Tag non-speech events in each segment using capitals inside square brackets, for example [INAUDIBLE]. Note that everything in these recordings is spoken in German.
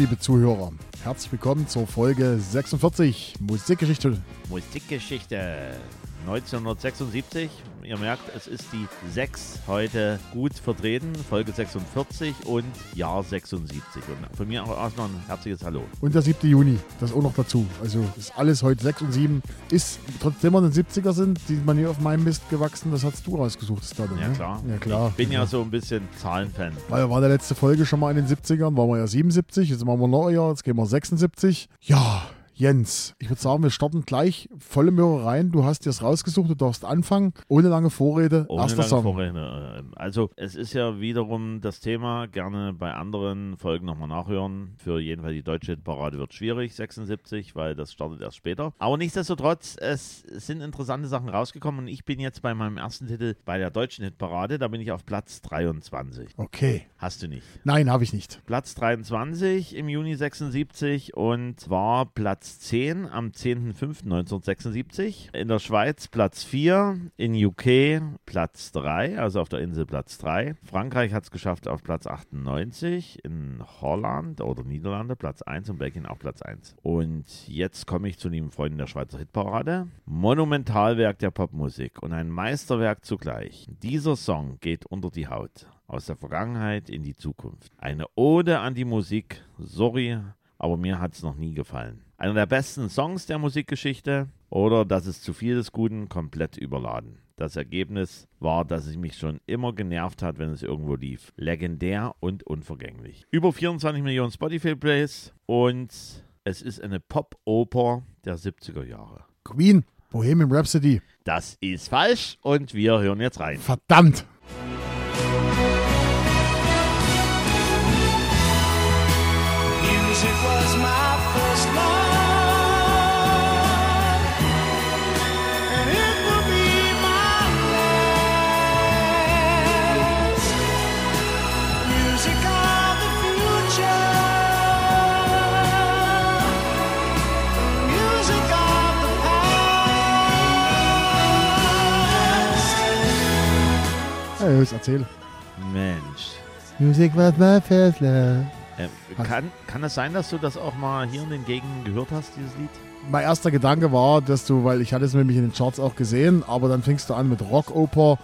liebe Zuhörer. Herzlich willkommen zur Folge 46 Musikgeschichte. Musikgeschichte 1976. Ihr merkt, es ist die 6 heute gut vertreten, Folge 46 und Jahr 76. Und von mir auch erstmal ein herzliches Hallo. Und der 7. Juni, das auch noch dazu. Also ist alles heute 6 und 7. Ist, trotzdem wir in den 70er sind, die man hier auf meinem Mist gewachsen, das hast du rausgesucht, das Datum, Ja ne? klar. Ja, klar. Ich bin ja so ein bisschen Zahlenfan. Weil war der letzte Folge schon mal in den 70ern, waren wir ja 77, jetzt machen wir noch ein Jahr, jetzt gehen wir 76. Ja, Jens, ich würde sagen, wir starten gleich volle Möhre rein. Du hast dir es rausgesucht, du darfst anfangen, ohne lange Vorrede. Ohne Erster lange Song. Vorrede. Also es ist ja wiederum das Thema, gerne bei anderen Folgen nochmal nachhören. Für jeden Fall die deutsche Hitparade wird schwierig, 76, weil das startet erst später. Aber nichtsdestotrotz, es sind interessante Sachen rausgekommen und ich bin jetzt bei meinem ersten Titel bei der deutschen Hitparade, da bin ich auf Platz 23. Okay. Hast du nicht. Nein, habe ich nicht. Platz 23 im Juni 76 und zwar Platz 10 am 10.05.1976. In der Schweiz Platz 4, in UK Platz 3, also auf der Insel Platz 3. Frankreich hat es geschafft auf Platz 98, in Holland oder Niederlande Platz 1 und Belgien auch Platz 1. Und jetzt komme ich zu den Freunden der Schweizer Hitparade. Monumentalwerk der Popmusik und ein Meisterwerk zugleich. Dieser Song geht unter die Haut aus der Vergangenheit in die Zukunft. Eine Ode an die Musik. Sorry, aber mir hat es noch nie gefallen. Einer der besten Songs der Musikgeschichte oder das ist zu viel des Guten komplett überladen. Das Ergebnis war, dass es mich schon immer genervt hat, wenn es irgendwo lief. Legendär und unvergänglich. Über 24 Millionen Spotify-Plays und es ist eine Pop-Oper der 70er Jahre. Queen, Bohemian Rhapsody. Das ist falsch und wir hören jetzt rein. Verdammt. Ja, los, erzähl. Mensch. Music was my first love. Ähm, kann, kann es sein, dass du das auch mal hier in den Gegenden gehört hast, dieses Lied? Mein erster Gedanke war, dass du, weil ich hatte es nämlich in den Charts auch gesehen, aber dann fingst du an mit Rockoper.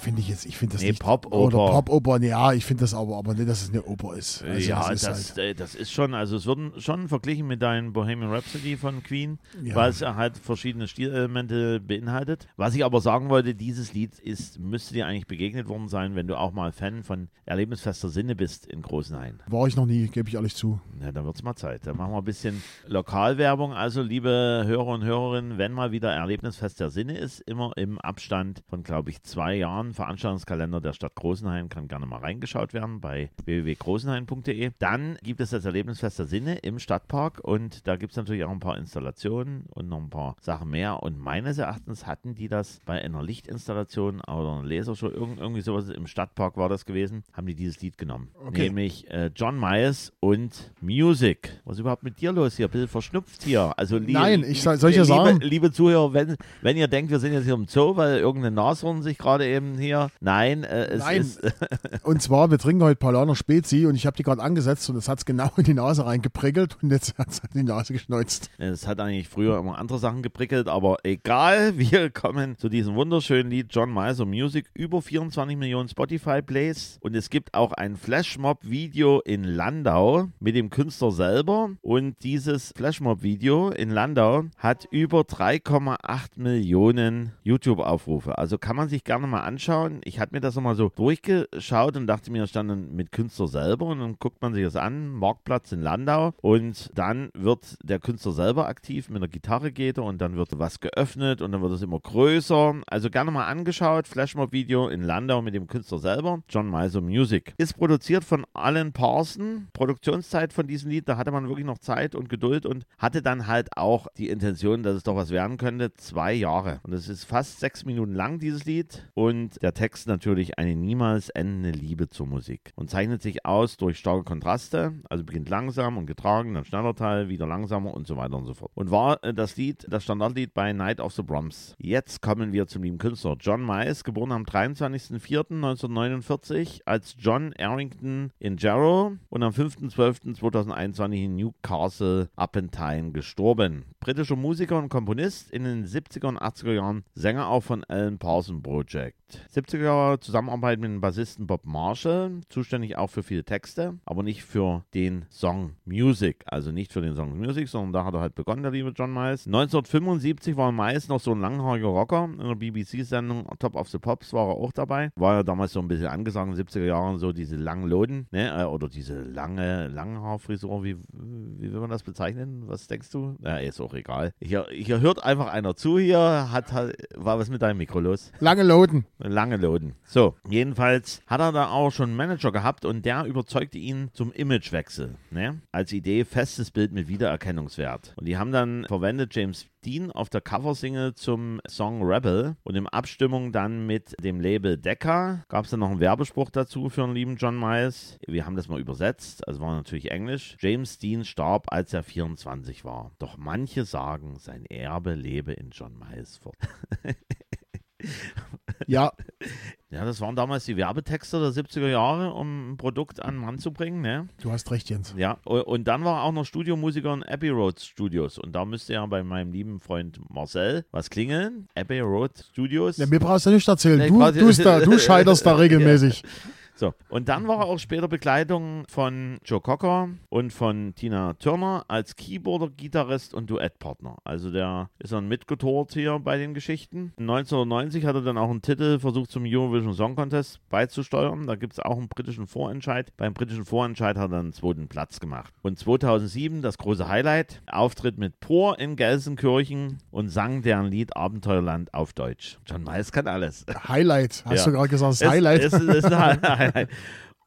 Finde ich jetzt, ich finde das Nee, nicht. Popoper. Oder Popoper, nee, ja, ich finde das aber, aber nicht, dass es eine Oper ist. Also ja, es das, ist halt, äh, das ist schon, also es wurden schon verglichen mit deinem Bohemian Rhapsody von Queen, Ja. weil es halt verschiedene Stilelemente beinhaltet. Was ich aber sagen wollte, dieses Lied ist, müsste dir eigentlich begegnet worden sein, wenn du auch mal Fan von Erlebnisfester Sinne bist in Großenhain. war ich noch nie, gebe ich ehrlich zu. Ja, dann wird es mal Zeit. Dann machen wir ein bisschen Lokalwerbung. Also, liebe Hörer und Hörerinnen, wenn mal wieder Erlebnisfest der Sinne ist, immer im Abstand von, glaube ich, zwei Jahren, Veranstaltungskalender der Stadt Großenhain, kann gerne mal reingeschaut werden bei www.großenhain.de. Dann gibt es das Erlebnisfest der Sinne im Stadtpark und da gibt es natürlich auch ein paar Installationen und noch ein paar Sachen mehr. Und meines Erachtens hatten die das bei einer Lichtinstallation oder einer Lasershow, irgend, irgendwie sowas im Stadtpark war das gewesen, haben die dieses Lied genommen. Okay. Nämlich äh, John Myers und Music. Was ist überhaupt mit dir los hier? Bitte verschnupft hier. Also Nein, ich soll- soll ich ja liebe, sagen? Liebe Zuhörer, wenn, wenn ihr denkt, wir sind jetzt hier im Zoo, weil irgendeine Nashorn sich gerade eben hier. Nein, äh, es Nein. ist. [LAUGHS] Und zwar, wir trinken heute Paulaner Spezi und ich habe die gerade angesetzt und es hat es genau in die Nase reingeprickelt und jetzt hat es in die Nase geschneuzt. Es hat eigentlich früher immer andere Sachen geprickelt, aber egal, [LAUGHS] wir kommen zu diesem wunderschönen Lied John Miser Music. Über 24 Millionen Spotify-Plays und es gibt auch ein Flashmob-Video in Landau mit dem Künstler selber und dieses Flashmob-Video in Landau hat über 3,8 Millionen YouTube-Aufrufe. Also kann man sich gerne mal anschauen. Ich hatte mir das nochmal so durchgeschaut und dachte mir, stand dann mit Künstler selber und dann guckt man sich das an, Marktplatz in Landau und dann wird der Künstler selber aktiv mit einer Gitarre geht er und dann wird was geöffnet und dann wird es immer größer. Also gerne mal angeschaut, Flashmob-Video in Landau mit dem Künstler selber, John Miser Music. Ist produziert von Alan Parson. Produktionszeit von diesem Lied, da hatte man wirklich noch Zeit und Geduld und hatte dann halt auch die Intention, dass es doch was werden könnte, zwei Jahre. Und es ist fast sechs Minuten lang, dieses Lied. Und und der Text natürlich eine niemals endende Liebe zur Musik und zeichnet sich aus durch starke Kontraste, also beginnt langsam und getragen, dann schneller Teil, wieder langsamer und so weiter und so fort. Und war äh, das Lied, das Standardlied bei Night of the Proms. Jetzt kommen wir zum lieben Künstler John Miles, geboren am 23.04.1949 als John Arrington in Jarrow und am 5.12.2021 in Newcastle upon Tyne gestorben. Britischer Musiker und Komponist in den 70er und 80er Jahren, Sänger auch von Alan Parson Project. 70er Jahre Zusammenarbeit mit dem Bassisten Bob Marshall, zuständig auch für viele Texte, aber nicht für den Song Music, also nicht für den Song Music, sondern da hat er halt begonnen, der liebe John Miles. 1975 war Miles noch so ein langhaariger Rocker in der BBC-Sendung Top of the Pops war er auch dabei. War ja damals so ein bisschen angesagt in den 70er Jahren, so diese langen Loden, ne, äh, oder diese lange, Langhaarfrisur, wie, wie will man das bezeichnen? Was denkst du? Ja, ist auch egal. Hier, hier hört einfach einer zu hier, hat, hat war was mit deinem Mikro los? Lange Loden. Lange Loden. So, jedenfalls hat er da auch schon einen Manager gehabt und der überzeugte ihn zum Imagewechsel. Ne? Als Idee festes Bild mit Wiedererkennungswert. Und die haben dann verwendet James Dean auf der Coversingle zum Song Rebel und in Abstimmung dann mit dem Label Decca gab es dann noch einen Werbespruch dazu für den lieben John Miles. Wir haben das mal übersetzt, also war natürlich Englisch. James Dean starb, als er 24 war. Doch manche sagen, sein Erbe lebe in John Miles fort. [LAUGHS] Ja, [LAUGHS] Ja, das waren damals die Werbetexte der 70er Jahre, um ein Produkt an den Mann zu bringen, ne? du hast recht, Jens. Ja, und dann war er auch noch Studiomusiker in Abbey Road Studios. Und da müsste ja bei meinem lieben Freund Marcel was klingeln. Abbey Road Studios. Ja, mir brauchst du nicht erzählen. Ja, ich Du, du, da, du [LAUGHS] scheiterst da regelmäßig. So, und dann war er auch später Begleitung von Joe Cocker und von Tina Turner als Keyboarder, Gitarrist und Duettpartner. Also der ist dann mitgetourt hier bei den Geschichten. 1990 hat er dann auch einen Titel versucht zum Eurovision Song Contest beizusteuern. Da gibt es auch einen britischen Vorentscheid. Beim britischen Vorentscheid hat er einen zweiten Platz gemacht. Und 2007 das große Highlight, Auftritt mit Pur in Gelsenkirchen und sang deren Lied Abenteuerland auf Deutsch. John Miles kann alles. Highlight, hast Ja. du gerade gesagt, das Es- Highlight. Es, ist ein [LAUGHS] Highlight. [LAUGHS] [LAUGHS] I,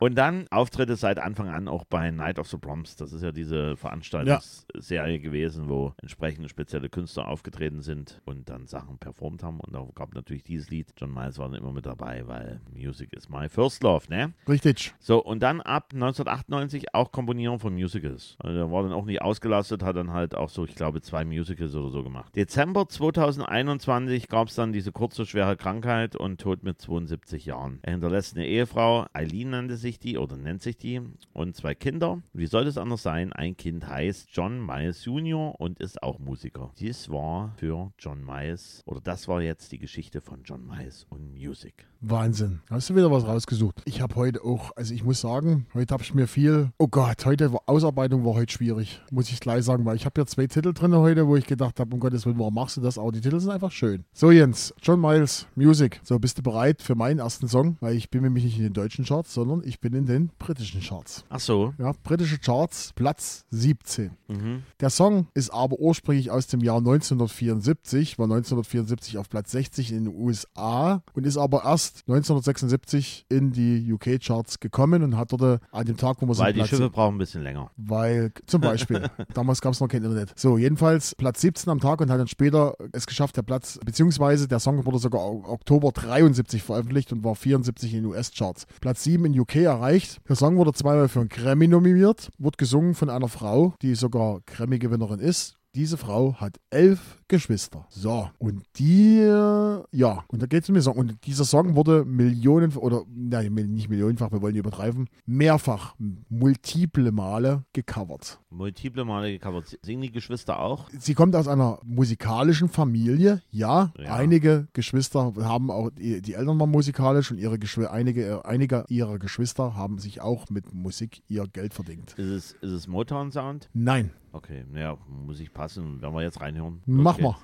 Und dann Auftritte seit Anfang an auch bei Night of the Proms. Das ist ja diese Veranstaltungsserie gewesen, wo entsprechende spezielle Künstler aufgetreten sind und dann Sachen performt haben. Und da gab natürlich dieses Lied. John Miles war dann immer mit dabei, weil Music is my first love, ne? Richtig. So, und dann ab 1998 auch Komponieren von Musicals. Also der war dann auch nicht ausgelastet, hat dann halt auch so, ich glaube, zwei Musicals oder so gemacht. Dezember 2021 gab es dann diese kurze, schwere Krankheit und Tod mit 72 Jahren. Er hinterlässt eine Ehefrau, Eileen nannte sich die oder nennt sich die, und zwei Kinder. Wie soll es anders sein? Ein Kind heißt John Miles Jr. und ist auch Musiker. Dies war für John Miles, oder das war jetzt die Geschichte von John Miles und Music. Wahnsinn. Hast du wieder was rausgesucht? Ich habe heute auch, also ich muss sagen, heute habe ich mir viel. Oh Gott, heute war Ausarbeitung war heute schwierig. Muss ich gleich sagen, weil ich habe ja zwei Titel drin heute, wo ich gedacht habe, um Gottes Willen, warum machst du das? Aber die Titel sind einfach schön. So, Jens, John Miles, Music. So, bist du bereit für meinen ersten Song? Weil ich bin nämlich nicht in den deutschen Charts, sondern ich bin in den britischen Charts. Ach so. Ja, britische Charts, Platz 17. Mhm. Der Song ist aber ursprünglich aus dem Jahr 1974, war 1974 auf Platz 60 in den USA und ist aber erst 1976 in die UK-Charts gekommen und hat dort äh, an dem Tag, wo man Weil die Schiffe brauchen ein bisschen länger. weil, zum Beispiel, [LAUGHS] damals gab es noch kein Internet. So, jedenfalls Platz 17 am Tag und hat dann später es geschafft, der Platz, beziehungsweise der Song wurde sogar Oktober 73 veröffentlicht und war 74 in den US-Charts. Platz 7 in UK erreicht. Der Song wurde zweimal für einen Grammy nominiert, wurde gesungen von einer Frau, die sogar Grammy-Gewinnerin ist. Diese Frau hat elf Geschwister. So, und die, äh, ja, und da geht es um den Song. Und dieser Song wurde Millionen, oder, nein, nicht millionenfach, wir wollen nicht übertreiben, mehrfach, multiple Male gecovert. Multiple Male gecovert. Singen die Geschwister auch? Sie kommt aus einer musikalischen Familie, ja. Ja. Einige Geschwister haben auch, die, Eltern waren musikalisch und ihre Geschw einige, einige ihrer Geschwister haben sich auch mit Musik ihr Geld verdient. Ist es, ist es Motown Sound? Nein, Okay, naja, muss ich passen. Werden wir jetzt reinhören? mach Okay. mal.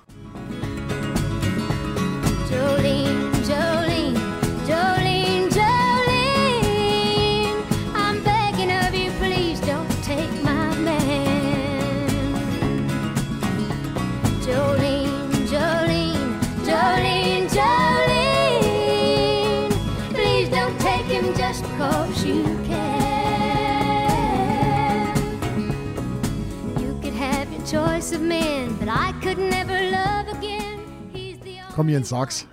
Jolene, Jolene, Komm Jens, sag's.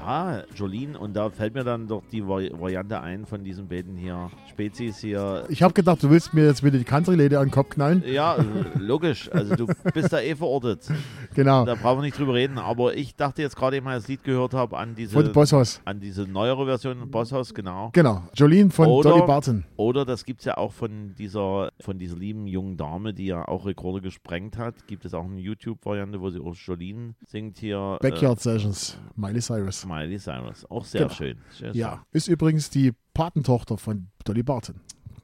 Ja, Jolene, und da fällt mir dann doch die Vari Variante ein von diesen beiden hier Spezies hier. Ich habe gedacht, du willst mir jetzt wieder die Country-Lady an den Kopf knallen. Ja, äh, logisch. Also du [LAUGHS] bist da eh verortet. Genau. Da brauchen wir nicht drüber reden. Aber ich dachte jetzt gerade, als ich das Lied gehört habe, an diese, Von Bosshaus. an diese neuere Version Bosshaus, genau. Genau. Jolene von Oder- Dolly Parton. Oder das gibt es ja auch von dieser, von dieser lieben jungen Dame, die ja auch Rekorde gesprengt hat. Gibt es auch eine YouTube-Variante, wo sie auch Jolene singt hier. Backyard Sessions. Miley Cyrus. Miley Cyrus. Auch sehr Genau. schön. Sehr Ja. Ist übrigens die Patentochter von Dolly Parton.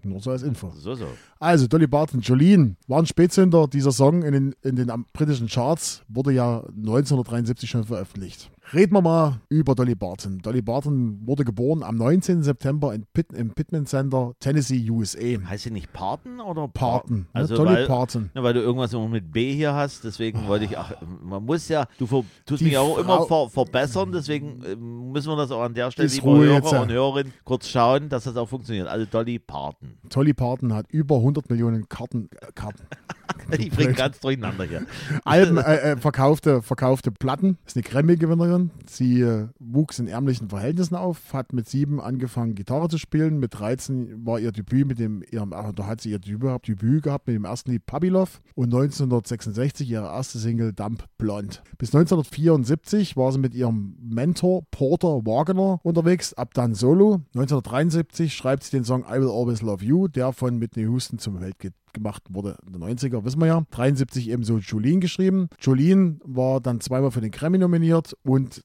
Nur so als Info. schön. So, so. Also, Dolly Parton, Jolene, war ein Spätzünder. Dieser Song in den, in den britischen Charts wurde ja 1973 schon veröffentlicht. Reden wir mal über Dolly Parton. Dolly Parton wurde geboren am 19. September in Pitt, im Pittman Center, Tennessee, USA. Heißt sie nicht Parton oder Parton. ne? Also Dolly weil, Parton. Ja, weil du irgendwas immer mit B hier hast, deswegen wollte ich, ach, man muss ja, du ver, tust Die mich auch immer Frau- ver, verbessern, deswegen äh, müssen wir das auch an der Stelle, liebe Hörer jetzt, und Hörerinnen, kurz schauen, dass das auch funktioniert. Also Dolly Parton. Dolly Parton hat über 100 Millionen Karten, äh, Karten [LAUGHS] [LAUGHS] Ich bringe ganz durcheinander hier. [LAUGHS] Alben, äh, äh, verkaufte, verkaufte Platten. Ist eine Grammy-Gewinnerin. Sie äh, wuchs in ärmlichen Verhältnissen auf, hat mit sieben angefangen, Gitarre zu spielen. Mit 13 war ihr Debüt mit dem, ihrem, da hat sie ihr Debüt, Debüt gehabt mit dem ersten Lied Puppy Love und 1966 ihre erste Single Dump Blonde. Bis 1974 war sie mit ihrem Mentor Porter Wagner unterwegs, ab dann solo. 1973 schreibt sie den Song I Will Always Love You, der von Whitney Houston zum Welthit gemacht wurde in den 90er, wissen wir ja. 73 ebenso Jolene geschrieben. Jolene war dann zweimal für den Grammy nominiert und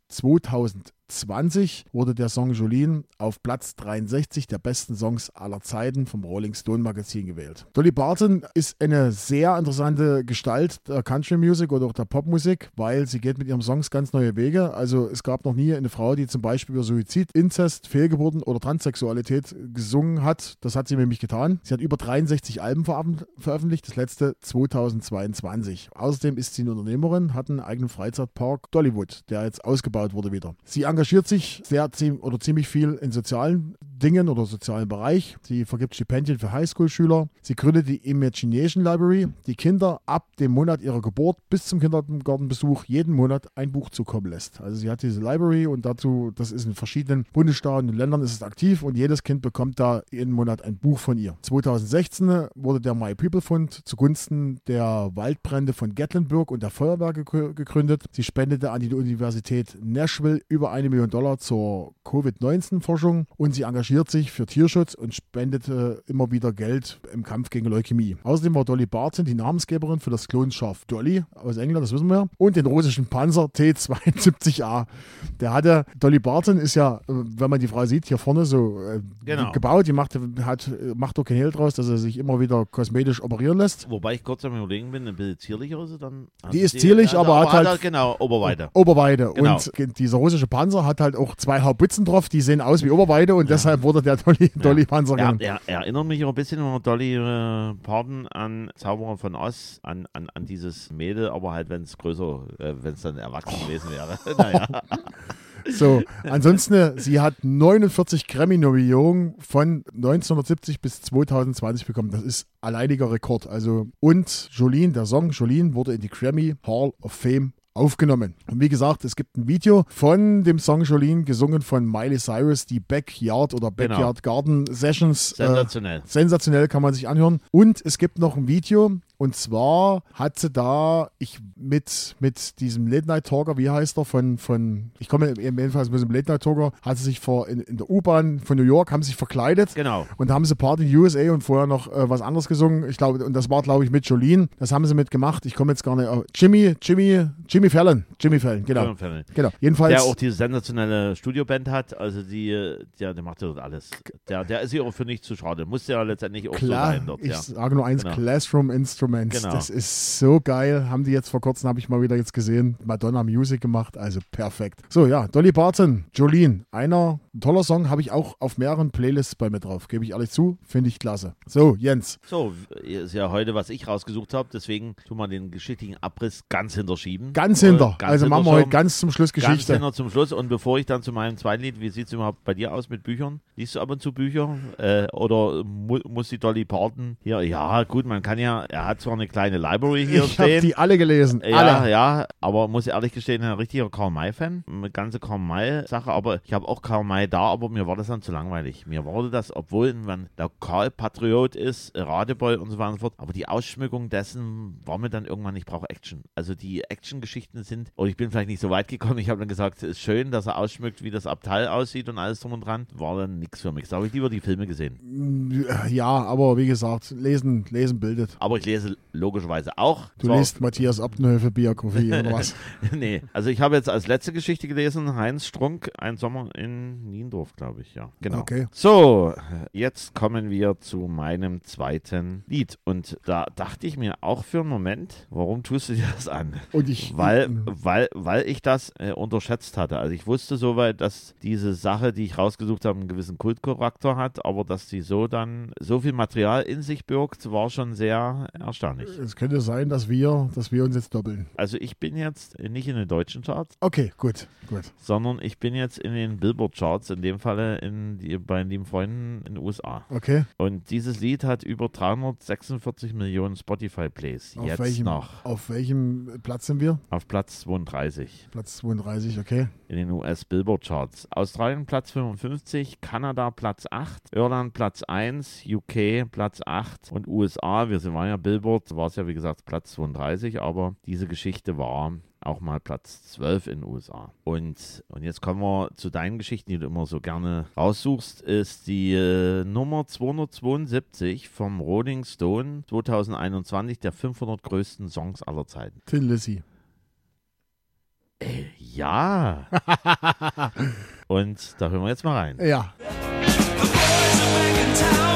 2020 wurde der Song Jolene auf Platz 63 der besten Songs aller Zeiten vom Rolling Stone Magazin gewählt. Dolly Parton ist eine sehr interessante Gestalt der Country Music oder auch der Popmusik, weil sie geht mit ihren Songs ganz neue Wege. Also es gab noch nie eine Frau, die zum Beispiel über Suizid, Inzest, Fehlgeburten oder Transsexualität gesungen hat. Das hat sie nämlich getan. Sie hat über 63 Alben veröffentlicht, das letzte 2022. Außerdem ist sie eine Unternehmerin, hat einen eigenen Freizeitpark Dollywood, der jetzt ausgebaut wurde wieder. Sie engagiert sich sehr oder ziemlich viel in sozialen Dingen oder sozialen Bereich. Sie vergibt Stipendien für Highschool-Schüler. Sie gründet die Imagination Library, die Kinder ab dem Monat ihrer Geburt bis zum Kindergartenbesuch jeden Monat ein Buch zukommen lässt. Also sie hat diese Library und dazu, das ist in verschiedenen Bundesstaaten und Ländern ist es aktiv und jedes Kind bekommt da jeden Monat ein Buch von ihr. 2016 wurde der My People Fund zugunsten der Waldbrände von Gatlinburg und der Feuerwehr gegründet. Sie spendete an die Universität Nashville über eine Million Dollar zur Covid-19-Forschung und sie engagiert sich für Tierschutz und spendete immer wieder Geld im Kampf gegen Leukämie. Außerdem war Dolly Parton die Namensgeberin für das Klonschaf Dolly aus England, das wissen wir ja, und den russischen Panzer T-72A. Der hatte, Dolly Parton ist ja, äh, wenn man die Frau sieht, hier vorne so äh, Genau. gebaut, die macht, hat, äh, macht doch kein Hehl draus, dass er sich immer wieder kosmetisch operieren lässt. Wobei ich kurz am überlegen bin, ein bisschen zierlicher ist sie dann. Die ist zierlich, aber hat halt- Genau, Oberweite. Oberweide. Genau. Und dieser russische Panzer hat halt auch zwei Haubitzen drauf, die sehen aus wie Oberweide und deshalb wurde der Dolly, Dolly Panzer Ja, genannt. er, er erinnert mich auch ein bisschen immer Dolly äh, Parton an Zauberer von Oz, an, an, an dieses Mädel, aber halt, wenn es größer, äh, wenn es dann erwachsen gewesen wäre. [LAUGHS] naja. So, ansonsten, sie hat 49 Grammy-Nominierungen von 1970 bis 2020 bekommen. Das ist alleiniger Rekord. Also, und Jolene, der Song Jolene wurde in die Grammy Hall of Fame aufgenommen. Und wie gesagt, es gibt ein Video von dem Song Jolene, gesungen von Miley Cyrus, die Backyard oder Genau. Backyard Garden Sessions. Äh, Sensationell. sensationell kann man sich anhören. Und es gibt noch ein Video. Und zwar hat sie da, ich mit, mit diesem Late Night Talker, wie heißt er, von, von ich komme jedenfalls mit dem Late Night Talker, hat sie sich vor, in, in der U-Bahn von New York, haben sich verkleidet. Genau. Und da haben sie Party USA und vorher noch äh, was anderes gesungen. Ich glaube, und das war, glaube ich, mit Jolene. Das haben sie mitgemacht. Ich komme jetzt gar nicht auf. Jimmy, Jimmy, Jimmy Fallon. Jimmy Fallon, genau. Jimmy Fallon. Genau. Jedenfalls. Der auch diese sensationelle Studioband hat, also die, äh, der, der macht ja dort alles. Der, der ist ja auch für nichts zu schade. Muss ja letztendlich auch so Klar, sein dort. ich Ja. sage nur eins, Genau. Classroom Instruments. Genau. Das ist so geil. Haben die jetzt vor kurzem, habe ich mal wieder jetzt gesehen, Madonna Music gemacht. Also perfekt. So, ja, Dolly Parton, Jolene. Einer, ein toller Song, habe ich auch auf mehreren Playlists bei mir drauf. Gebe ich ehrlich zu, finde ich klasse. So, Jens. So, ist ja heute, was ich rausgesucht habe, deswegen tun wir den geschichtlichen Abriss ganz hinterschieben. Ganz Äh, hinter. ganz also machen wir hinter heute ganz zum Schluss Ganz Geschichte. hinter zum Schluss. Und bevor ich dann zu meinem zweiten Lied, wie sieht es überhaupt bei dir aus mit Büchern? Liest du ab und zu Bücher? Äh, oder mu muss die Dolly Parton hier? Ja, gut, man kann ja, er hat zwar eine kleine Library hier Ich habe stehen. die alle gelesen. Ja, alle. ja, aber muss ehrlich gestehen, ein richtiger Karl-May-Fan. Eine ganze Karl-May-Sache, aber ich habe auch Karl-May da, aber mir war das dann zu langweilig. Mir wurde das, obwohl man Lokalpatriot ist, Radeboy und so weiter und so fort, aber die Ausschmückung dessen war mir dann irgendwann, ich brauche Action. Also die Action-Geschichten sind, und ich bin vielleicht nicht so weit gekommen, ich habe dann gesagt, es ist schön, dass er ausschmückt, wie das Abteil aussieht und alles drum und dran, war dann nichts für mich. Da habe ich lieber die Filme gesehen. Ja, aber wie gesagt, lesen, lesen bildet. Aber ich lese logischerweise auch. Du Zwar- liest Matthias Abtenhöfe Biografie oder was? [LAUGHS] nee, also ich habe jetzt als letzte Geschichte gelesen, Heinz Strunk, ein Sommer in Niendorf, glaube ich, ja. Genau. Okay. So, jetzt kommen wir zu meinem zweiten Lied. Und da dachte ich mir auch für einen Moment, warum tust du dir das an? Und ich. Weil, weil, weil ich das äh, unterschätzt hatte. Also ich wusste soweit, dass diese Sache, die ich rausgesucht habe, einen gewissen Kultcharakter hat, aber dass die so dann so viel Material in sich birgt, war schon sehr erstaunlich. Es könnte sein, dass wir, dass wir uns jetzt doppeln. Also ich bin jetzt nicht in den deutschen Charts, Okay, gut, gut. sondern ich bin jetzt in den Billboard-Charts, in dem Falle in die, bei den lieben Freunden in den USA. Okay. Und dieses Lied hat über 346 Millionen Spotify-Plays. Auf Jetzt welchem, noch auf welchem Platz sind wir? auf Platz 32 Platz 32, okay. in den US-Billboard-Charts. Australien Platz 55, Kanada Platz 8, Irland Platz 1, UK Platz 8 und USA, wir sind ja Billboard, war es ja wie gesagt Platz 32, aber diese Geschichte war auch mal Platz 12 in den USA. Und, und jetzt kommen wir zu deinen Geschichten, die du immer so gerne raussuchst, ist die äh, Nummer 272 vom Rolling Stone 2021 der 500 größten Songs aller Zeiten. Tin Lizzy. Ja. [LAUGHS] und da hören wir jetzt mal rein. Ja. Also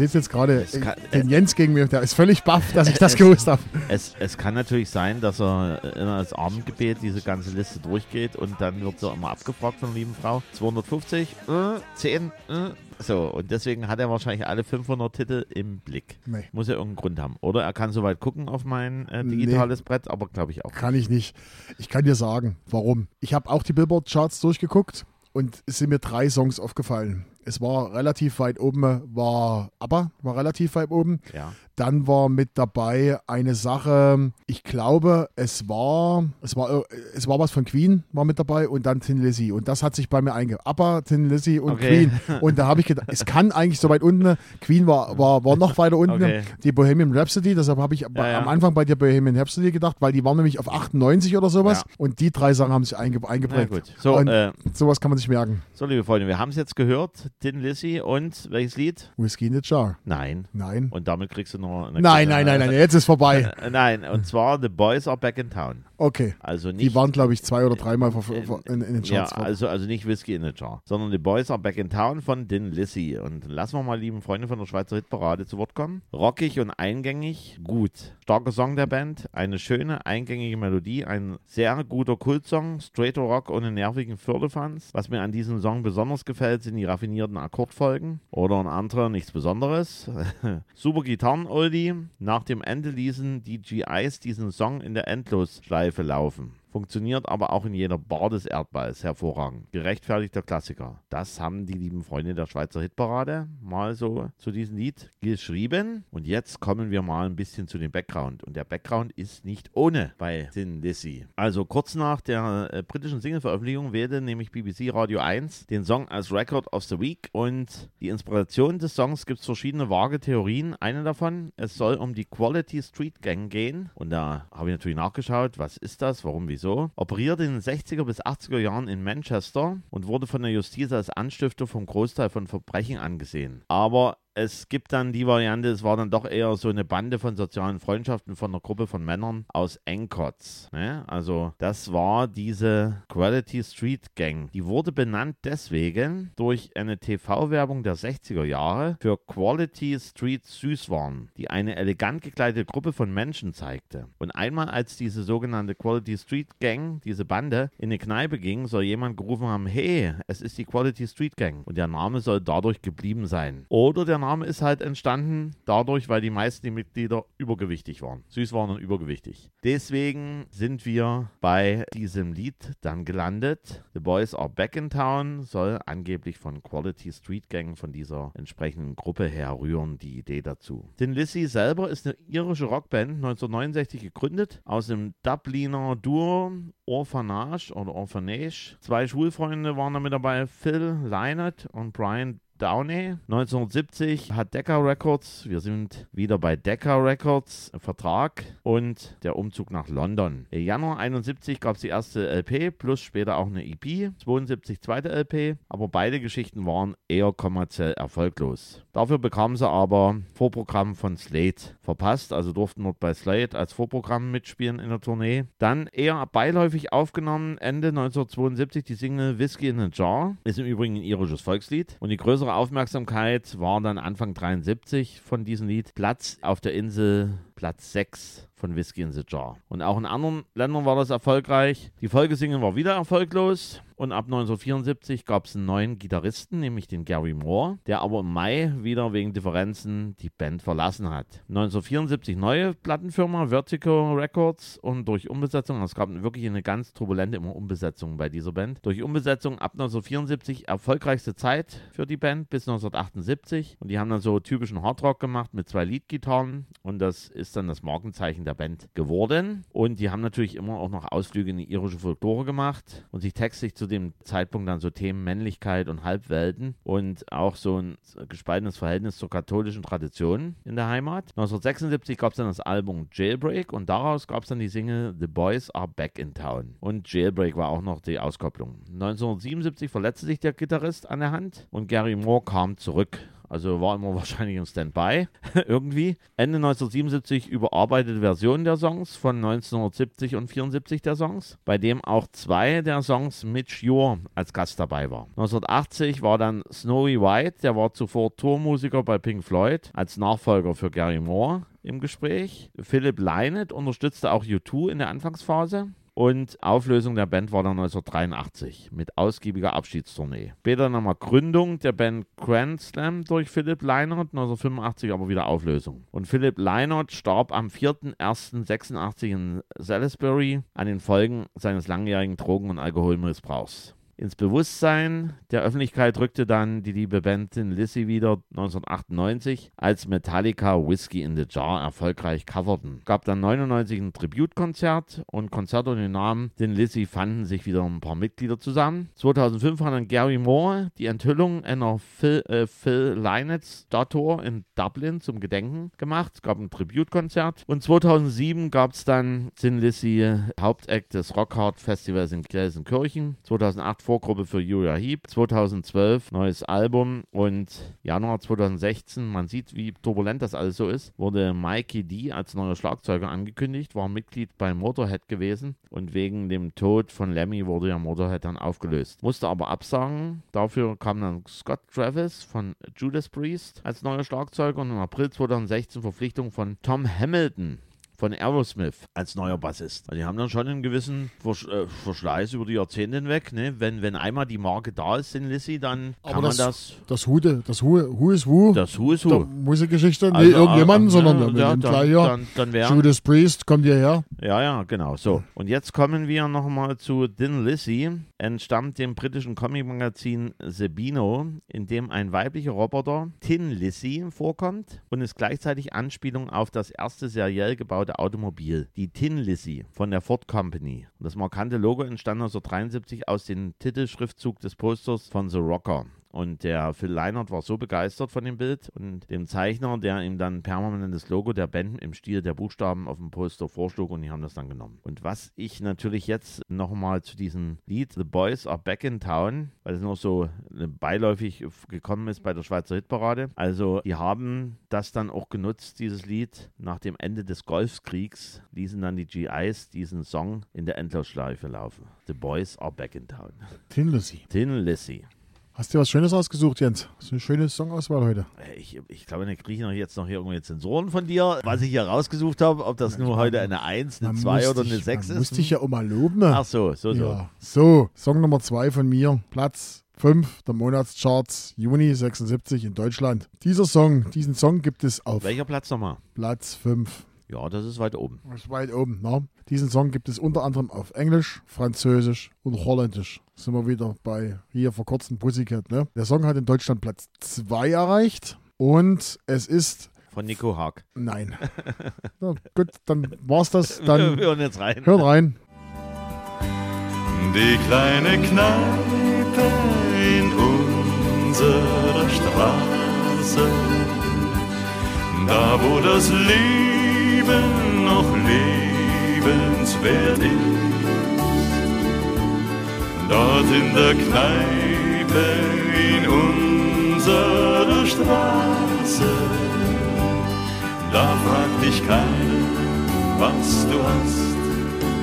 ich sehe jetzt gerade Es äh, den Jens gegen mich, der ist völlig baff, dass ich das gewusst habe. Es, es kann natürlich sein, dass er äh, immer als Abendgebet diese ganze Liste durchgeht und dann wird er immer abgefragt von der lieben Frau. 250, äh, 10, äh, so. Und deswegen hat er wahrscheinlich alle 500 Titel im Blick. Nee, Muss ja irgendeinen Grund haben. Oder er kann soweit gucken auf mein äh, digitales Brett, aber glaube ich auch. kann ich nicht. Ich kann dir sagen, warum. Ich habe auch die Billboard-Charts durchgeguckt und es sind mir drei Songs aufgefallen. Es war relativ weit oben, war ABBA, war relativ weit oben. Ja. Dann war mit dabei eine Sache, ich glaube, es war, es war, äh, es war was von Queen, war mit dabei und dann Tin Lizzy. Und das hat sich bei mir einge... ABBA, Tin Lizzy und Okay. Queen. [LAUGHS] Und da habe ich gedacht, es kann eigentlich so weit unten. Queen war, war, war noch weiter unten. Okay. Die Bohemian Rhapsody, deshalb habe ich bei- ja. am Anfang bei der Bohemian Rhapsody gedacht, weil die waren nämlich auf 98 oder sowas. Ja. Und die drei Sachen haben sich einge eingeprägt. So, und äh, sowas kann man sich merken. so, liebe Freunde, wir haben es jetzt gehört. Tin Lizzy und welches Lied? Whiskey in the Jar. Nein. Nein. Und damit kriegst du noch eine Nein, nein, nein, nein, jetzt ist vorbei. [LAUGHS] Äh, Nein, und zwar The Boys Are Back in Town. Okay. Also nicht Die waren, glaube ich, zwei oder dreimal ver- in, in den Ja, Charts. also, also nicht Whiskey in the Jar, sondern The Boys Are Back in Town von Din Lissy. Und lassen wir mal, lieben Freunde von der Schweizer Hitparade, zu Wort kommen. Rockig und eingängig, gut. Starker Song der Band, eine schöne, eingängige Melodie, ein sehr guter Kultsong, straighter Rock ohne nervigen Firlefanz. Was mir an diesem Song besonders gefällt, sind die raffinierten Akkordfolgen. Oder ein anderer, nichts Besonderes. [LAUGHS] Super Gitarren-Oldie. Nach dem Ende ließen die GIs diesen Song in der Endlosschleife laufen. Funktioniert aber auch in jeder Bar des Erdballs hervorragend. Gerechtfertigter Klassiker. Das haben die lieben Freunde der Schweizer Hitparade mal so zu diesem Lied geschrieben. Und jetzt kommen wir mal ein bisschen zu dem Background. Und der Background ist nicht ohne bei Sin Lizzy. Also kurz nach der äh, britischen Single-Veröffentlichung wählte nämlich BBC Radio 1 den Song als Record of the Week. Und die Inspiration des Songs gibt es verschiedene vage Theorien. Eine davon, es soll um die Quality Street Gang gehen. Und da habe ich natürlich nachgeschaut, was ist das, warum, wieso. Operierte in den 60er bis 80er Jahren in Manchester und wurde von der Justiz als Anstifter vom Großteil von Verbrechen angesehen. Aber es gibt dann die Variante, es war dann doch eher so eine Bande von sozialen Freundschaften von einer Gruppe von Männern aus Engkotz. Ne? Also das war diese Quality Street Gang. Die wurde benannt deswegen durch eine TV-Werbung der 60er Jahre für Quality Street Süßwaren, die eine elegant gekleidete Gruppe von Menschen zeigte. Und einmal als diese sogenannte Quality Street Gang, diese Bande, in eine Kneipe ging, soll jemand gerufen haben, hey, es ist die Quality Street Gang. Und der Name soll dadurch geblieben sein. Oder der Name ist halt entstanden dadurch, weil die meisten Mitglieder übergewichtig waren. Süß waren und übergewichtig. Deswegen sind wir bei diesem Lied dann gelandet. The Boys Are Back in Town soll angeblich von Quality Street Gang, von dieser entsprechenden Gruppe herrühren, die Idee dazu. Tin Lizzy selber ist eine irische Rockband, 1969 gegründet, aus dem Dubliner Duo Orphanage oder Orphanage. Zwei Schulfreunde waren da mit dabei, Phil Lynott und Brian Downey. 1970 hat Decca Records, wir sind wieder bei Decca Records, Vertrag und der Umzug nach London. Im Januar 71 gab es die erste LP plus später auch eine EP, 72 zweite LP, aber beide Geschichten waren eher kommerziell erfolglos. Dafür bekamen sie aber Vorprogramm von Slate verpasst, also durften dort bei Slate als Vorprogramm mitspielen in der Tournee. Dann eher beiläufig aufgenommen, Ende 1972 die Single Whiskey in a Jar, ist im Übrigen ein irisches Volkslied und die größere Aufmerksamkeit war dann Anfang 73 von diesem Lied Platz auf der Insel Platz 6 von Whiskey in the Jar. Und auch in anderen Ländern war das erfolgreich. Die Folgesingle war wieder erfolglos. Und ab 1974 gab es einen neuen Gitarristen, nämlich den Gary Moore, der aber im Mai wieder wegen Differenzen die Band verlassen hat. 1974 neue Plattenfirma Vertigo Records und durch Umbesetzung, es gab wirklich eine ganz turbulente immer Umbesetzung bei dieser Band. Durch Umbesetzung ab 1974 erfolgreichste Zeit für die Band bis 1978 und die haben dann so typischen Hardrock gemacht mit zwei Leadgitarren und das ist dann das Markenzeichen der Band geworden. Und die haben natürlich immer auch noch Ausflüge in die irische Folklore gemacht und sich textlich zu dem Zeitpunkt dann so Themen Männlichkeit und Halbwelten und auch so ein gespaltenes Verhältnis zur katholischen Tradition in der Heimat. 1976 gab es dann das Album Jailbreak und daraus gab es dann die Single The Boys Are Back in Town. Und Jailbreak war auch noch die Auskopplung. 1977 verletzte sich der Gitarrist an der Hand und Gary Moore kam zurück also war immer [LAUGHS] wahrscheinlich im Standby [LAUGHS] irgendwie. Ende 1977 überarbeitete Version der Songs von 1970 und 74 der Songs, bei dem auch zwei der Songs Mitch Ure als Gast dabei war. 1980 war dann Snowy White, der war zuvor Tourmusiker bei Pink Floyd, als Nachfolger für Gary Moore im Gespräch. Philip Lynott unterstützte auch U2 in der Anfangsphase. Und Auflösung der Band war dann 1983 mit ausgiebiger Abschiedstournee. Später nochmal Gründung der Band Grand Slam durch Philip Leinert, 1985 aber wieder Auflösung. Und Philip Leinert starb am 4.1.86 in Salisbury an den Folgen seines langjährigen Drogen- und Alkoholmissbrauchs. Ins Bewusstsein der Öffentlichkeit rückte dann die liebe Bandin Lizzie wieder 1998, als Metallica Whiskey in the Jar erfolgreich coverten. Gab dann 99 ein Tributkonzert und Konzerte unter dem Namen Den Lizzie fanden sich wieder ein paar Mitglieder zusammen. 2005 hat dann Gary Moore die Enthüllung einer Phil, äh, Phil Lynott-Statue in Dublin zum Gedenken gemacht. Es gab ein Tributkonzert und 2007 gab es dann Sin Lizzie Hauptakt des Rockhard Festivals in Gelsenkirchen. 2008 Vorgruppe für Uriah Heep. 2012 neues Album und Januar 2016, man sieht, wie turbulent das alles so ist, wurde Mikey D als neuer Schlagzeuger angekündigt, war Mitglied bei Motorhead gewesen und wegen dem Tod von Lemmy wurde ja Motorhead dann aufgelöst. Musste aber absagen. Dafür kam dann Scott Travis von Judas Priest als neuer Schlagzeuger und im April 2016 Verpflichtung von Tom Hamilton von Aerosmith als neuer Bassist. Also die haben dann schon einen gewissen Versch äh, Verschleiß über die Jahrzehnte hinweg. Ne? Wenn, wenn einmal die Marke da ist in Lissy, dann kann Aber man das, das, das Who, das Who, Who is Who das Who is Who. Musikgeschichte, Also, nicht irgendjemanden, äh, sondern ja, dann, dann, dann wären Judas Priest kommt hierher. Ja, ja, genau. So. Und jetzt kommen wir nochmal zu Din Lizzy. Entstammt dem britischen Comicmagazin Sebino, in dem ein weiblicher Roboter, Tin Lizzy, vorkommt und ist gleichzeitig Anspielung auf das erste seriell gebaute Automobil, die Tin Lizzy von der Ford Company. Das markante Logo entstand 1973 aus dem Titelschriftzug des Posters von The Rocker. Und der Phil Leinert war so begeistert von dem Bild und dem Zeichner, der ihm dann permanentes Logo der Band im Stil der Buchstaben auf dem Poster vorschlug und die haben das dann genommen. Und was ich natürlich jetzt nochmal zu diesem Lied The Boys Are Back in Town, weil es noch so äh, beiläufig gekommen ist bei der Schweizer Hitparade. Also die haben das dann auch genutzt, dieses Lied. Nach dem Ende des Golfkriegs ließen dann die GIs diesen Song in der Endlosschleife laufen. The Boys Are Back in Town. Tin Lucy. Tin Lissy. Hast du was Schönes ausgesucht, Jens? Das ist eine schöne Songauswahl heute. Äh, Ich, ich glaube, da kriege ich noch jetzt noch hier irgendwelche Zensoren von dir, was ich hier rausgesucht habe, ob das nur heute eine 1, eine Man 2 muss oder eine 6 man ist. Muss dich ja auch mal loben. Ach so, so, so. Ja. So, Song Nummer 2 von mir. Platz 5 der Monatscharts, Juni 76 in Deutschland. Dieser Song, diesen Song gibt es auf Welcher Platz nochmal? Platz 5. Ja, das ist weit oben. Das ist weit oben. Ne? Diesen Song gibt es unter anderem auf Englisch, Französisch und Holländisch. Sind wir wieder bei hier vor kurzem Pussycat. Ne? Der Song hat in Deutschland Platz 2 erreicht und es ist. Von Nico Haag. Nein. [LAUGHS] Na, gut, dann war's das. Wir Dann hören jetzt rein. hört rein. Die kleine Kneipe in unserer Straße, da wo das Leben noch lebenswert ist. Dort in der Kneipe in unserer Straße, da fragt dich keiner, was du hast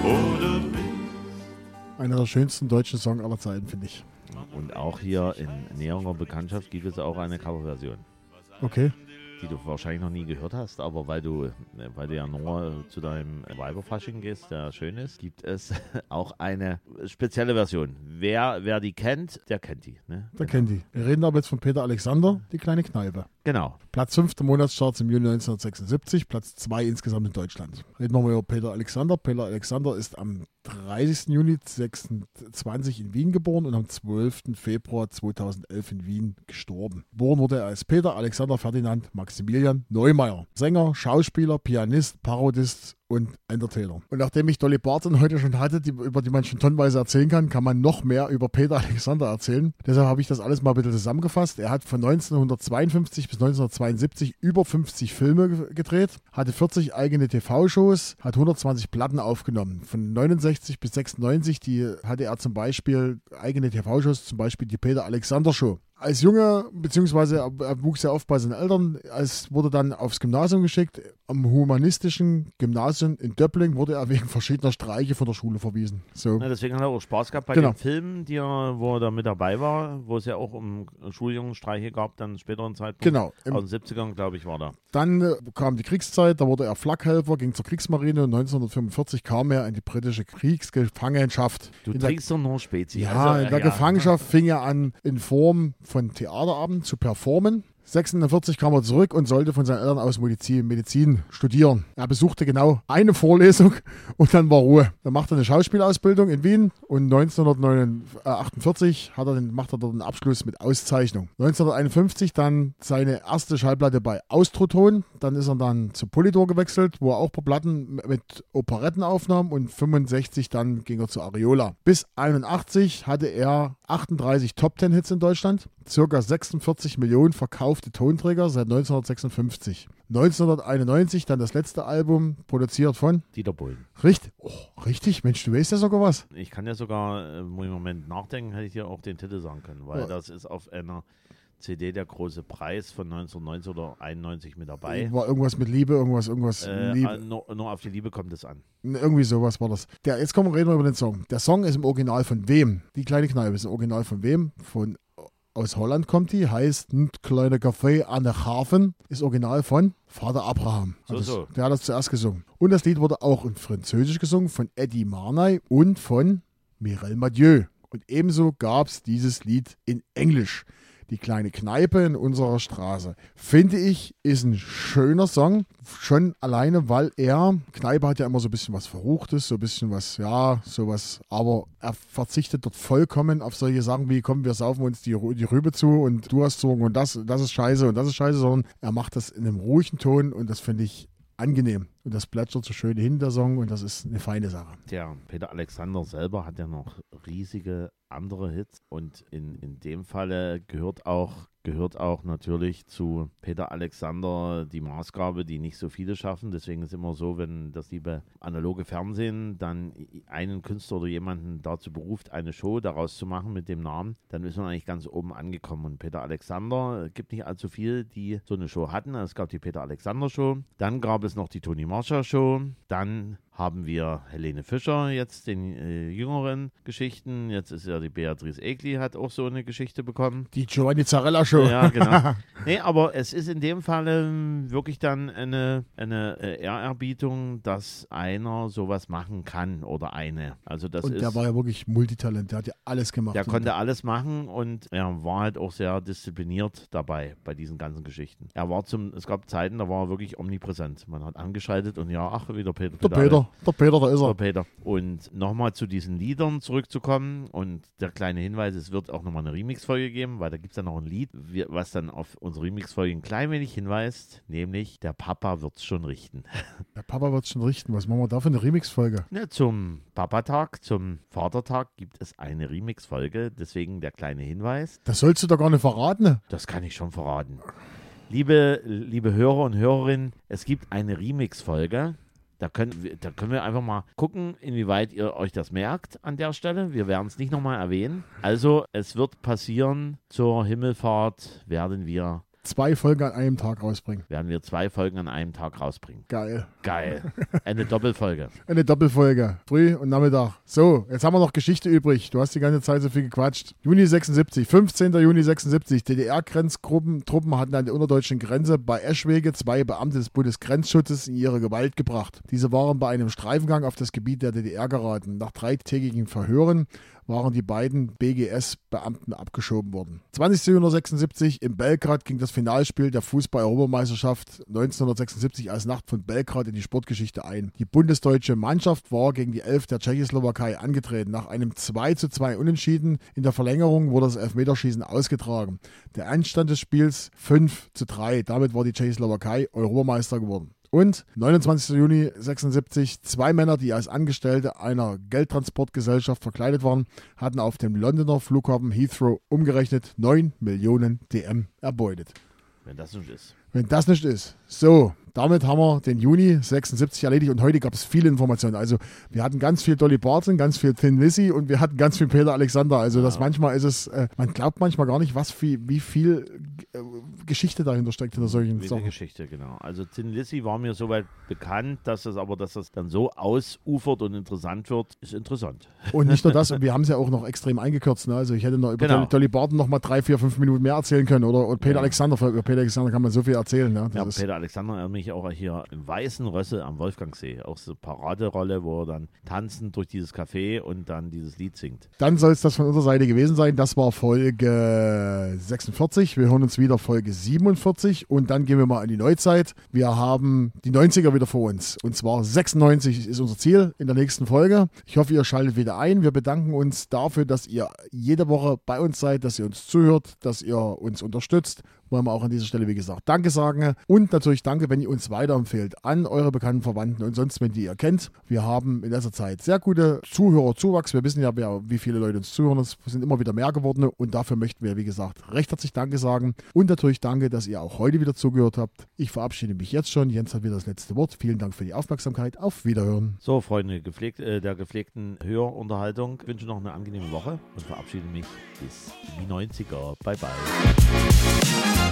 oder bist. Einer der schönsten deutschen Song aller Zeiten, finde ich. Und auch hier in näherer Bekanntschaft gibt es auch eine Coverversion, Okay. Die du wahrscheinlich noch nie gehört hast, aber weil du, äh, weil du ja nur zu deinem Weiberfasching gehst, der schön ist, gibt es [LAUGHS] auch eine spezielle Version. Wer, wer die kennt, der kennt die. Ne? Der kennt die. Wir reden aber jetzt von Peter Alexander, die kleine Kneipe. Genau. Platz 5 der Monatscharts im Juni 1976, Platz 2 insgesamt in Deutschland. Reden wir mal über Peter Alexander. Peter Alexander ist am 30. Juni 26 in Wien geboren und am 12. Februar 2011 in Wien gestorben. Geboren wurde er als Peter Alexander Ferdinand Maximilian Neumeier. Sänger, Schauspieler, Pianist, Parodist und Entertainer. Und nachdem ich Dolly Parton heute schon hatte, die, über die man schon tonnenweise erzählen kann, kann man noch mehr über Peter Alexander erzählen. Deshalb habe ich das alles mal ein bisschen zusammengefasst. Er hat von 1952 bis 1972 über 50 Filme ge- gedreht, hatte 40 eigene TV-Shows, hat 120 Platten aufgenommen. Von 69 bis 96 die hatte er zum Beispiel eigene TV-Shows, zum Beispiel die Peter Alexander Show. Als Junge, beziehungsweise er, wuchs ja auf bei seinen Eltern, als wurde dann aufs Gymnasium geschickt. Am humanistischen Gymnasium in Döppling wurde er wegen verschiedener Streiche von der Schule verwiesen. So. Ja, deswegen hat er auch Spaß gehabt bei Genau. den Filmen, die er, wo er da mit dabei war, wo es ja auch um Schuljungenstreiche gab, dann späteren Zeitpunkt. Genau. Im, Aus den 70ern, glaube ich, war da. dann äh, kam die Kriegszeit, da wurde er Flakhelfer, ging zur Kriegsmarine und 1945 kam er in die britische Kriegsgefangenschaft. Du in trinkst doch nur Spezi. ja, Also, in der Gefangenschaft fing er an, in Form von Theaterabend zu performen. 46 kam er zurück und sollte von seinen Eltern aus Medizin, Medizin studieren. Er besuchte genau eine Vorlesung [LAUGHS] und dann war Ruhe. Dann machte er eine Schauspielausbildung in Wien und 1948 hat er den, macht er dort einen Abschluss mit Auszeichnung. 1951 dann seine erste Schallplatte bei Austroton. Dann ist er dann zu Polydor gewechselt, wo er auch ein paar Platten mit Operetten aufnahm und 65 dann ging er zu Areola. Bis 81 hatte er 38 Top 10 Hits in Deutschland, circa 46 Millionen verkaufte Tonträger seit 1956. 1991 dann das letzte Album, produziert von Dieter Bohlen. Richtig, oh, richtig, Mensch, du weißt ja sogar was. Ich kann ja sogar, äh, im Moment nachdenken, hätte ich dir auch den Titel sagen können, weil Ja. das ist auf einer CD der große Preis von 1990 oder 91 mit dabei. War irgendwas mit Liebe, irgendwas, irgendwas. Äh, Liebe. äh, nur, nur auf die Liebe kommt es an. Irgendwie sowas war das. Der, jetzt kommen wir reden wir über den Song. Der Song ist im Original von wem? Die kleine Kneipe ist im Original von wem? Von aus Holland kommt die, heißt ein kleiner Café an der Hafen, ist original von Vater Abraham. So, das, so. Der hat das zuerst gesungen. Und das Lied wurde auch in Französisch gesungen von Eddie Marnay und von Mireille Mathieu. Und ebenso gab es dieses Lied in Englisch. Die kleine Kneipe in unserer Straße. Finde ich, ist ein schöner Song. Schon alleine, weil er, Kneipe hat ja immer so ein bisschen was Verruchtes, so ein bisschen was, ja, sowas. Aber er verzichtet dort vollkommen auf solche Sachen wie, komm, wir saufen uns die, die Rübe zu und du hast Sorgen und das, das ist scheiße und das ist scheiße, sondern er macht das in einem ruhigen Ton und das finde ich angenehm. Und das plätschert so schön hin der Song und das ist eine feine Sache. Der Peter Alexander selber hat ja noch riesige andere Hits und in, in dem Falle gehört auch gehört auch natürlich zu Peter Alexander die Maßgabe, die nicht so viele schaffen. Deswegen ist immer so, wenn das liebe analoge Fernsehen dann einen Künstler oder jemanden dazu beruft, eine Show daraus zu machen mit dem Namen, dann ist man eigentlich ganz oben angekommen. Und Peter Alexander, gibt nicht allzu viele, die so eine Show hatten. Es gab die Peter Alexander Show, dann gab es noch die Toni Marsha Show, dann haben wir Helene Fischer jetzt den äh, jüngeren Geschichten. Jetzt ist ja die Beatrice Egli hat auch so eine Geschichte bekommen. Die Giovanni Zarella Show. Ja, genau. [LAUGHS] nee, aber es ist in dem Fall wirklich dann eine, eine äh, Ehrerbietung, dass einer sowas machen kann oder eine. Also das und ist, der war ja wirklich Multitalent, der hat ja alles gemacht. der konnte alles machen und er war halt auch sehr diszipliniert dabei bei diesen ganzen Geschichten. Er war zum, es gab Zeiten, da war er wirklich omnipräsent. Man hat angeschaltet und ja, ach, wieder Peter. Der Pedale. Peter, der Peter, da ist er. Peter. Und nochmal zu diesen Liedern zurückzukommen und der kleine Hinweis, es wird auch nochmal eine Remix-Folge geben, weil da gibt es ja noch ein Lied, was dann auf unsere Remix-Folge ein klein wenig hinweist, nämlich der Papa wird's schon richten. [LAUGHS] Der Papa wird schon richten. Was machen wir da für eine Remix-Folge? Ne, zum Papatag, zum Vatertag gibt es eine Remix-Folge, deswegen der kleine Hinweis. Das sollst du doch gar nicht verraten. Das kann ich schon verraten. Liebe, liebe Hörer und Hörerinnen, es gibt eine Remix-Folge. Da können, wir, da können wir einfach mal gucken, inwieweit ihr euch das merkt an der Stelle. Wir werden es nicht nochmal erwähnen. Also, es wird passieren, zur Himmelfahrt werden wir, Zwei Folgen an einem Tag rausbringen. werden wir zwei Folgen an einem Tag rausbringen. Geil. Geil. Eine Doppelfolge. [LAUGHS] Eine Doppelfolge. Früh und Nachmittag. So, jetzt haben wir noch Geschichte übrig. Du hast die ganze Zeit so viel gequatscht. Juni 76, 15. Juni 76. DDR-Grenzgruppen Truppen hatten an der unterdeutschen Grenze bei Eschwege zwei Beamte des Bundesgrenzschutzes in ihre Gewalt gebracht. Diese waren bei einem Streifengang auf das Gebiet der DDR geraten. Nach dreitägigen Verhören waren die beiden BGS-Beamten abgeschoben worden. 20. Juni 76 in Belgrad ging das Finalspiel der Fußball-Europameisterschaft 1976 als Nacht von Belgrad in die Sportgeschichte ein. Die bundesdeutsche Mannschaft war gegen die Elf der Tschechoslowakei angetreten. Nach einem 2 zu 2 Unentschieden in der Verlängerung wurde das Elfmeterschießen ausgetragen. Der Endstand des Spiels 5 zu 3. Damit war die Tschechoslowakei Europameister geworden. Und 29. Juni 76, zwei Männer, die als Angestellte einer Geldtransportgesellschaft verkleidet waren, hatten auf dem Londoner Flughafen Heathrow umgerechnet 9 Millionen DM erbeutet. Wenn das nicht ist. Wenn das nicht ist. So, damit haben wir den Juni 76 erledigt und heute gab es viele Informationen. Also wir hatten ganz viel Dolly Parton, ganz viel Thin Lizzy und wir hatten ganz viel Peter Alexander. Also das manchmal ist es, äh, man glaubt manchmal gar nicht, was viel, wie viel äh, Geschichte dahinter steckt hinter solchen Wilde Sachen. Geschichte, genau. Also Tin Lizzy war mir soweit bekannt, dass das aber, dass das dann so ausufert und interessant wird, ist interessant. Und nicht nur das, und [LAUGHS] wir haben es ja auch noch extrem eingekürzt. Ne? Also ich hätte noch über Genau. Dolly, Parton noch mal drei, vier, fünf Minuten mehr erzählen können. Oder, oder Peter Ja. Alexander, über Peter Alexander kann man so viel erzählen. Ne? Ja, Peter Alexander erinnert mich auch hier im Weißen Rössel am Wolfgangsee. Auch so Paraderolle, wo er dann tanzend durch dieses Café und dann dieses Lied singt. Dann soll es das von unserer Seite gewesen sein. Das war Folge 46. Wir hören uns wieder Folge 47 und dann gehen wir mal in die Neuzeit. Wir haben die 90er wieder vor uns. Und zwar 96 ist unser Ziel in der nächsten Folge. Ich hoffe, ihr schaltet wieder ein. Wir bedanken uns dafür, dass ihr jede Woche bei uns seid, dass ihr uns zuhört, dass ihr uns unterstützt. Wollen wir auch an dieser Stelle, wie gesagt, Danke sagen. Und natürlich Danke, wenn ihr uns weiterempfehlt an eure bekannten Verwandten und sonst, wenn die ihr kennt. Wir haben in letzter Zeit sehr gute Zuhörerzuwachs. Wir wissen ja, wie viele Leute uns zuhören. Es sind immer wieder mehr geworden. Und dafür möchten wir, wie gesagt, recht herzlich Danke sagen. Und natürlich Danke, dass ihr auch heute wieder zugehört habt. Ich verabschiede mich jetzt schon. Jens hat wieder das letzte Wort. Vielen Dank für die Aufmerksamkeit. Auf Wiederhören. So, Freunde gepflegt, äh, der gepflegten Hörunterhaltung. Ich wünsche noch eine angenehme Woche und verabschiede mich bis die 90er. Bye, bye.